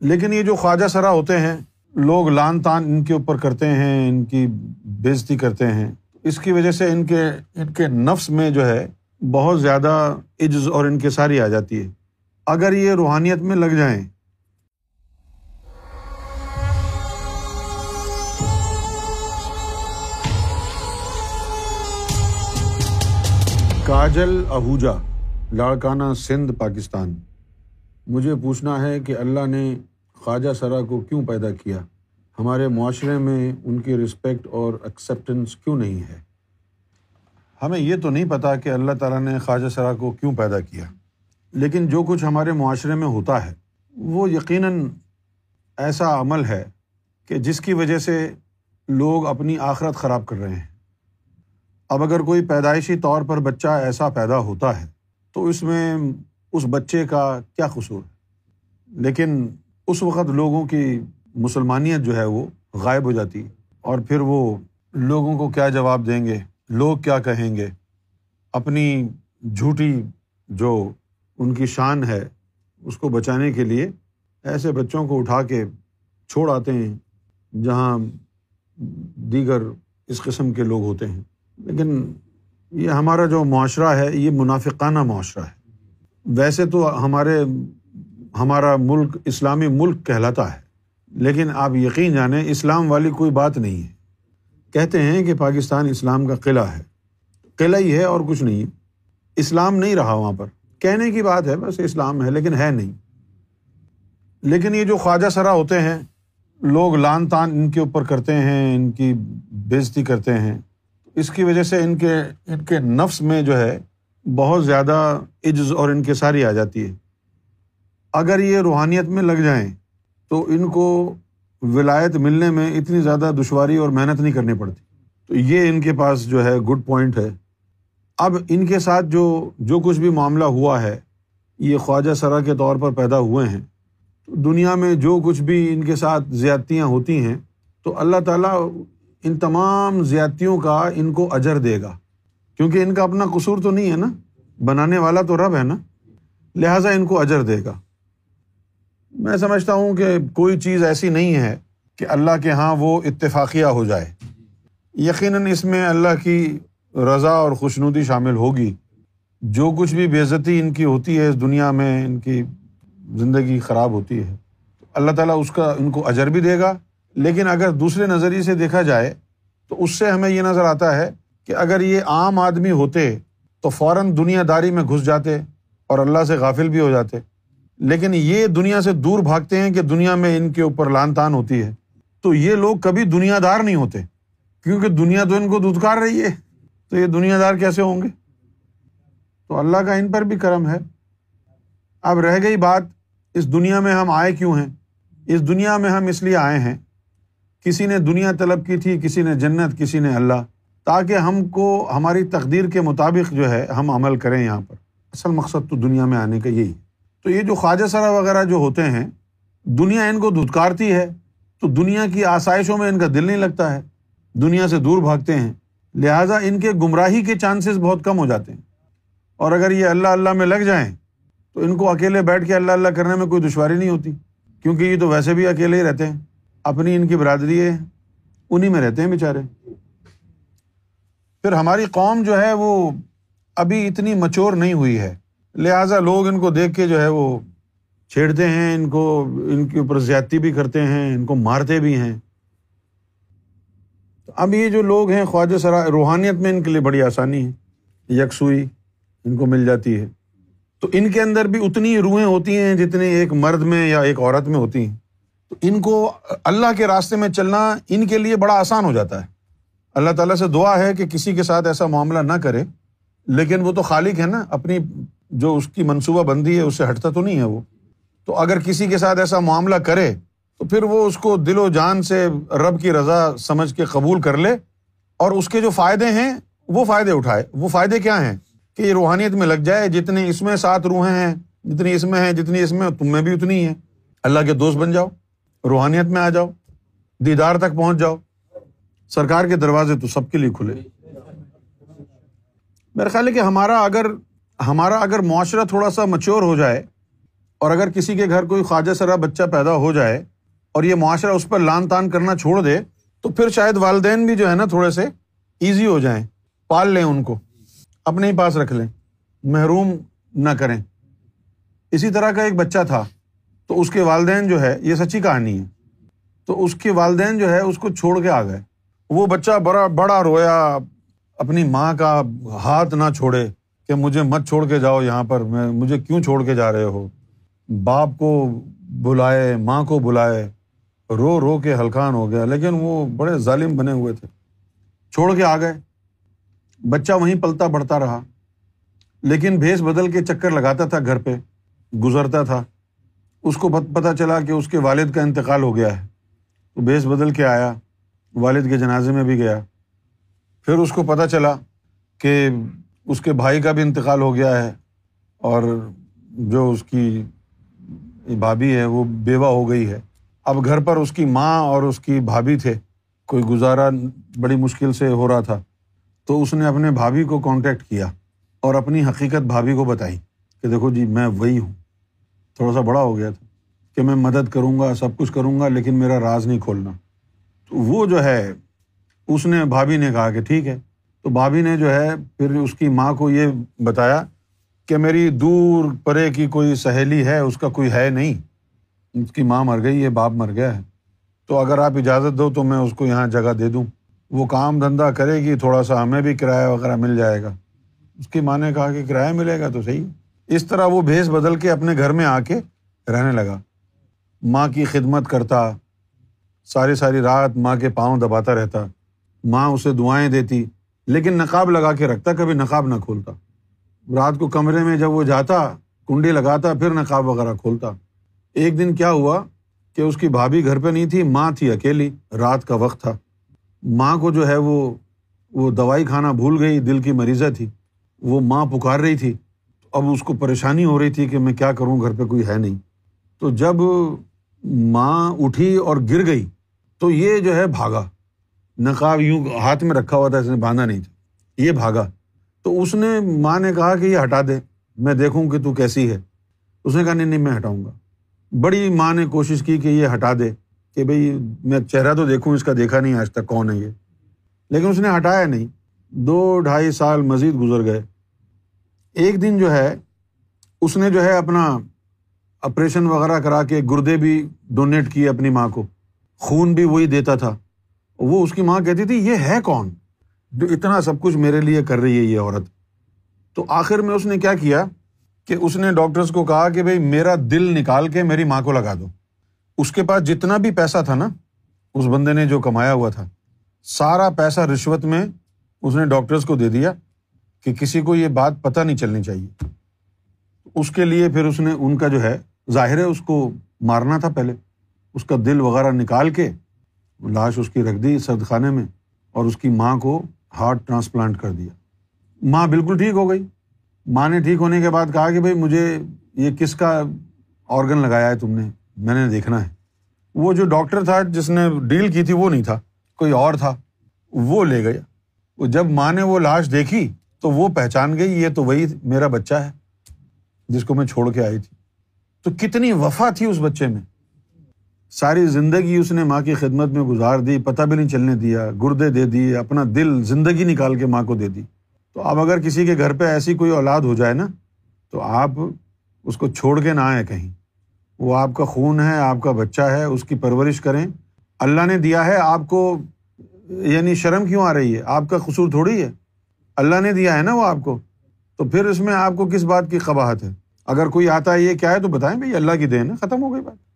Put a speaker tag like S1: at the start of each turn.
S1: لیکن یہ جو خواجہ سرا ہوتے ہیں، لوگ لان تان ان کے اوپر کرتے ہیں، ان کی بےزتی کرتے ہیں۔ اس کی وجہ سے ان کے ان کے نفس میں جو ہے، بہت زیادہ عجز اور ان کے ساری آ جاتی ہے۔ اگر یہ روحانیت میں لگ جائیں۔ کاجل اہوجا لاڑکانہ سندھ، پاکستان۔ مجھے پوچھنا ہے کہ اللہ نے خواجہ سرا کو کیوں پیدا کیا؟ ہمارے معاشرے میں ان کی رسپیکٹ اور ایکسیپٹنس کیوں نہیں ہے؟ ہمیں یہ تو نہیں پتا کہ اللہ تعالیٰ نے خواجہ سرا کو کیوں پیدا کیا۔ لیکن جو کچھ ہمارے معاشرے میں ہوتا ہے، وہ یقیناً ایسا عمل ہے کہ جس کی وجہ سے لوگ اپنی آخرت خراب کر رہے ہیں۔ اب اگر کوئی پیدائشی طور پر بچہ ایسا پیدا ہوتا ہے، تو اس میں اس بچے کا کیا قصور؟ ہے لیکن اس وقت لوگوں کی مسلمانیت جو ہے وہ غائب ہو جاتی اور پھر وہ لوگوں کو کیا جواب دیں گے؟ لوگ کیا کہیں گے؟ اپنی جھوٹی جو ان کی شان ہے، اس کو بچانے کے لیے ایسے بچوں کو اٹھا کے چھوڑ آتے ہیں جہاں دیگر اس قسم کے لوگ ہوتے ہیں۔ لیکن یہ ہمارا جو معاشرہ ہے، یہ منافقانہ معاشرہ ہے۔ ویسے تو ہمارے ہمارا ملک اسلامی ملک کہلاتا ہے، لیکن آپ یقین جانیں، اسلام والی کوئی بات نہیں ہے۔ کہتے ہیں کہ پاکستان اسلام کا قلعہ ہے۔ قلعہ ہی ہے اور کچھ نہیں۔ ہے اسلام نہیں رہا وہاں پر۔ کہنے کی بات ہے، بس اسلام ہے، لیکن ہے نہیں۔ لیکن یہ جو خواجہ سرا ہوتے ہیں، لوگ لان تان ان کے اوپر کرتے ہیں، ان کی بےزتی کرتے ہیں۔ اس کی وجہ سے ان کے ان کے نفس میں جو ہے بہت زیادہ عجز اور ان کے ساری آ جاتی ہے۔ اگر یہ روحانیت میں لگ جائیں تو ان کو ولایت ملنے میں اتنی زیادہ دشواری اور محنت نہیں کرنی پڑتی۔ تو یہ ان کے پاس جو ہے گڈ پوائنٹ ہے۔ اب ان کے ساتھ جو جو کچھ بھی معاملہ ہوا ہے، یہ خواجہ سرا کے طور پر پیدا ہوئے ہیں۔ تو دنیا میں جو کچھ بھی ان کے ساتھ زیادتیاں ہوتی ہیں، تو اللہ تعالیٰ ان تمام زیادتیوں کا ان کو اجر دے گا۔ کیونکہ ان کا اپنا قصور تو نہیں ہے نا؟ بنانے والا تو رب ہے نا؟ لہٰذا ان کو اجر دے گا۔ میں سمجھتا ہوں کہ کوئی چیز ایسی نہیں ہے کہ اللہ کے یہاں وہ اتفاقیہ ہو جائے۔ یقیناً اس میں اللہ کی رضا اور خوشنودی شامل ہوگی۔ جو کچھ بھی بے عزتی ان کی ہوتی ہے اس دنیا میں، ان کی زندگی خراب ہوتی ہے۔ اللہ تعالیٰ اس کا، ان کو اجر بھی دے گا۔ لیکن اگر دوسرے نظریے سے دیکھا جائے تو اس سے ہمیں یہ نظر آتا ہے کہ اگر یہ عام آدمی ہوتے تو فوراً دنیا داری میں گھس جاتے اور اللہ سے غافل بھی ہو جاتے۔ لیکن یہ دنیا سے دور بھاگتے ہیں کہ دنیا میں ان کے اوپر لان تان ہوتی ہے۔ تو یہ لوگ کبھی دنیا دار نہیں ہوتے، کیونکہ دنیا تو ان کو دودکار رہی ہے۔ تو یہ دنیا دار کیسے ہوں گے؟ تو اللہ کا ان پر بھی کرم ہے۔ اب رہ گئی بات، اس دنیا میں ہم آئے کیوں ہیں؟ اس دنیا میں ہم اس لیے آئے ہیں۔ کسی نے دنیا طلب کی تھی، کسی نے جنت، کسی نے اللہ۔ تاکہ ہم کو ہماری تقدیر کے مطابق جو ہے ہم عمل کریں یہاں پر۔ اصل مقصد تو دنیا میں آنے کا یہی تو یہ جو خواجہ سرا وغیرہ جو ہوتے ہیں، دنیا ان کو دھتکارتی ہے۔ تو دنیا کی آسائشوں میں ان کا دل نہیں لگتا ہے۔ دنیا سے دور بھاگتے ہیں۔ لہٰذا ان کے گمراہی کے چانسز بہت کم ہو جاتے ہیں۔ اور اگر یہ اللہ اللہ میں لگ جائیں، تو ان کو اکیلے بیٹھ کے اللہ اللہ کرنے میں کوئی دشواری نہیں ہوتی۔ کیونکہ یہ تو ویسے بھی اکیلے ہی رہتے ہیں۔ اپنی ان کی برادری ہے انہیں میں رہتے ہیں بےچارے پھر ہماری قوم جو ہے وہ ابھی اتنی مچور نہیں ہوئی ہے۔ لہٰذا لوگ ان کو دیکھ کے جو ہے وہ چھیڑتے ہیں، ان کو، ان کے اوپر زیادتی بھی کرتے ہیں، ان کو مارتے بھی ہیں۔ تو اب یہ جو لوگ ہیں، خواجہ سرا، روحانیت میں ان کے لیے بڑی آسانی ہے۔ یکسوئی ان کو مل جاتی ہے۔ تو ان کے اندر بھی اتنی روحیں ہوتی ہیں جتنی ایک مرد میں یا ایک عورت میں ہوتی ہیں۔ تو ان کو اللہ کے راستے میں چلنا ان کے لیے بڑا آسان ہو جاتا ہے۔ اللہ تعالیٰ سے دعا ہے کہ کسی کے ساتھ ایسا معاملہ نہ کرے، لیکن وہ تو خالق ہے نا، اپنی جو اس کی منصوبہ بندی ہے اس سے ہٹتا تو نہیں ہے وہ۔ تو اگر کسی کے ساتھ ایسا معاملہ کرے، تو پھر وہ اس کو دل و جان سے رب کی رضا سمجھ کے قبول کر لے، اور اس کے جو فائدے ہیں، وہ فائدے اٹھائے۔ وہ فائدے کیا ہیں؟ کہ یہ روحانیت میں لگ جائے، جتنے اس میں سات روحیں ہیں، جتنی اس میں ہیں، جتنی اس میں، تم میں بھی اتنی ہے اللہ کے دوست بن جاؤ، روحانیت میں آ جاؤ، دیدار تک پہنچ جاؤ۔ سرکار کے دروازے تو سب کے لیے کھلے۔ میرا خیال ہے کہ ہمارا اگر ہمارا اگر معاشرہ تھوڑا سا مچور ہو جائے اور اگر کسی کے گھر کوئی خواجہ سرا بچہ پیدا ہو جائے اور یہ معاشرہ اس پر لان تان کرنا چھوڑ دے، تو پھر شاید والدین بھی جو ہے نا تھوڑے سے ایزی ہو جائیں۔ پال لیں ان کو، اپنے ہی پاس رکھ لیں۔ محروم نہ کریں۔ اسی طرح کا ایک بچہ تھا، تو اس کے والدین جو ہے، یہ سچی کہانی ہے۔ تو اس کے والدین جو ہے، اس کو چھوڑ کے آ گئے۔ وہ بچہ بڑا بڑا رویا، اپنی ماں کا ہاتھ نہ چھوڑے کہ مجھے مت چھوڑ کے جاؤ یہاں پر، میں، مجھے کیوں چھوڑ کے جا رہے ہو؟ باپ کو بلائے، ماں کو بلائے، رو رو کے ہلکان ہو گیا، لیکن وہ بڑے ظالم بنے ہوئے تھے۔ چھوڑ کے آ گئے۔ بچہ وہیں پلتا بڑھتا رہا، لیکن بھیس بدل کے چکر لگاتا تھا گھر پہ، گزرتا تھا۔ اس کو پتہ چلا کہ اس کے والد کا انتقال ہو گیا ہے۔ تو بھیس بدل کے آیا۔ والد کے جنازے میں بھی گیا۔ پھر اس کو پتہ چلا کہ اس کے بھائی کا بھی انتقال ہو گیا ہے اور جو اس کی بھابھی ہے وہ بیوہ ہو گئی ہے۔ اب گھر پر اس کی ماں اور اس کی بھابھی تھے۔ کوئی گزارا بڑی مشکل سے ہو رہا تھا۔ تو اس نے اپنے بھابھی کو کانٹیکٹ کیا اور اپنی حقیقت بھابھی کو بتائی کہ دیکھو جی میں وہی ہوں۔ تھوڑا سا بڑا ہو گیا تھا کہ میں مدد کروں گا، سب کچھ کروں گا، لیکن میرا راز نہیں کھولنا۔ تو وہ جو ہے، اس نے بھابھی نے کہا کہ ٹھیک ہے۔ تو بھابھی نے جو ہے، پھر اس کی ماں کو یہ بتایا کہ میری دور پرے کی کوئی سہیلی ہے، اس کا کوئی ہے نہیں۔ اس کی ماں مر گئی ہے باپ مر گیا ہے۔ تو اگر آپ اجازت دو تو میں اس کو یہاں جگہ دے دوں۔ وہ کام دھندا کرے گی، تھوڑا سا ہمیں بھی کرایہ وغیرہ مل جائے گا۔ اس کی ماں نے کہا کہ کرایہ ملے گا تو صحیح۔ اس طرح وہ بھیس بدل کے اپنے گھر میں آ کے رہنے لگا۔ ماں کی خدمت کرتا ساری ساری رات ماں کے پاؤں دباتا رہتا، ماں اسے دعائیں دیتی، لیکن نقاب لگا کے رکھتا، کبھی نقاب نہ کھولتا۔ رات کو کمرے میں جب وہ جاتا، کنڈی لگاتا، پھر نقاب وغیرہ کھولتا۔ ایک دن کیا ہوا کہ اس کی بھابھی گھر پہ نہیں تھی، ماں تھی اکیلی، رات کا وقت تھا۔ ماں کو جو ہے وہ وہ دوائی کھانا بھول گئی، دل کی مریضہ تھی۔ وہ ماں پکار رہی تھی۔ اب اس کو پریشانی ہو رہی تھی کہ میں کیا کروں، گھر پہ کوئی ہے نہیں۔ تو جب ماں اٹھی اور گر گئی تو یہ جو ہے بھاگا۔ نقاب یوں ہاتھ میں رکھا ہوا تھا، اس نے باندھا نہیں تھا۔ یہ بھاگا۔ تو اس نے ماں نے کہا کہ یہ ہٹا دے، میں دیکھوں کہ تو کیسی ہے۔ اس نے کہا، نہیں نہیں، میں ہٹاؤں گا۔ بڑی ماں نے کوشش کی کہ یہ ہٹا دے کہ بھائی میں چہرہ تو دیکھوں، اس کا دیکھا نہیں آج تک کون ہے یہ۔ لیکن اس نے ہٹایا نہیں۔ دو ڈھائی سال مزید گزر گئے۔ ایک دن جو ہے، اس نے جو ہے اپنا آپریشن وغیرہ کرا کے گردے بھی ڈونیٹ کیے اپنی ماں کو۔ خون بھی وہی دیتا تھا۔ وہ اس کی ماں کہتی تھی، یہ ہے کون جو اتنا سب کچھ میرے لیے کر رہی ہے یہ عورت؟ تو آخر میں اس نے کیا کیا کہ اس نے ڈاکٹرس کو کہا کہ بھائی، میرا دل نکال کے میری ماں کو لگا دو۔ اس کے پاس جتنا بھی پیسہ تھا نا، اس بندے نے جو کمایا ہوا تھا، سارا پیسہ رشوت میں اس نے ڈاکٹرس کو دے دیا کہ کسی کو یہ بات پتہ نہیں چلنی چاہیے۔ اس کے لیے پھر اس نے، ان کا جو ہے، ظاہر ہے اس کو مارنا تھا پہلے۔ اس کا دل وغیرہ نکال کے لاش اس کی رکھ دی سرد خانے میں اور اس کی ماں کو ہارٹ ٹرانسپلانٹ کر دیا۔ ماں بالکل ٹھیک ہو گئی۔ ماں نے ٹھیک ہونے کے بعد کہا کہ بھائی مجھے یہ کس کا آرگن لگایا ہے تم نے؟ میں نے دیکھنا ہے۔ وہ جو ڈاکٹر تھا جس نے ڈیل کی تھی وہ نہیں تھا، کوئی اور تھا، وہ لے گیا۔ وہ جب ماں نے وہ لاش دیکھی تو وہ پہچان گئی، یہ تو وہی میرا بچہ ہے جس کو میں چھوڑ کے آئی تھی۔ تو کتنی وفا تھی اس بچے میں۔ ساری زندگی اس نے ماں کی خدمت میں گزار دی، پتہ بھی نہیں چلنے دیا، گردے دے دیے، اپنا دل، زندگی نکال کے ماں کو دے دی۔ تو اب اگر کسی کے گھر پہ ایسی کوئی اولاد ہو جائے نا، تو آپ اس کو چھوڑ کے نہ آئیں کہیں۔ وہ آپ کا خون ہے، آپ کا بچہ ہے، اس کی پرورش کریں۔ اللہ نے دیا ہے، آپ کو یعنی شرم کیوں آ رہی ہے؟ آپ کا قصور تھوڑی ہے۔ اللہ نے دیا ہے نا وہ آپ کو۔ تو پھر اس میں آپ کو کس بات کی قباہت ہے؟ اگر کوئی آتا ہے، یہ کیا ہے؟ تو بتائیں بھائی، اللہ کی دین ہے، ختم ہو گئی بات۔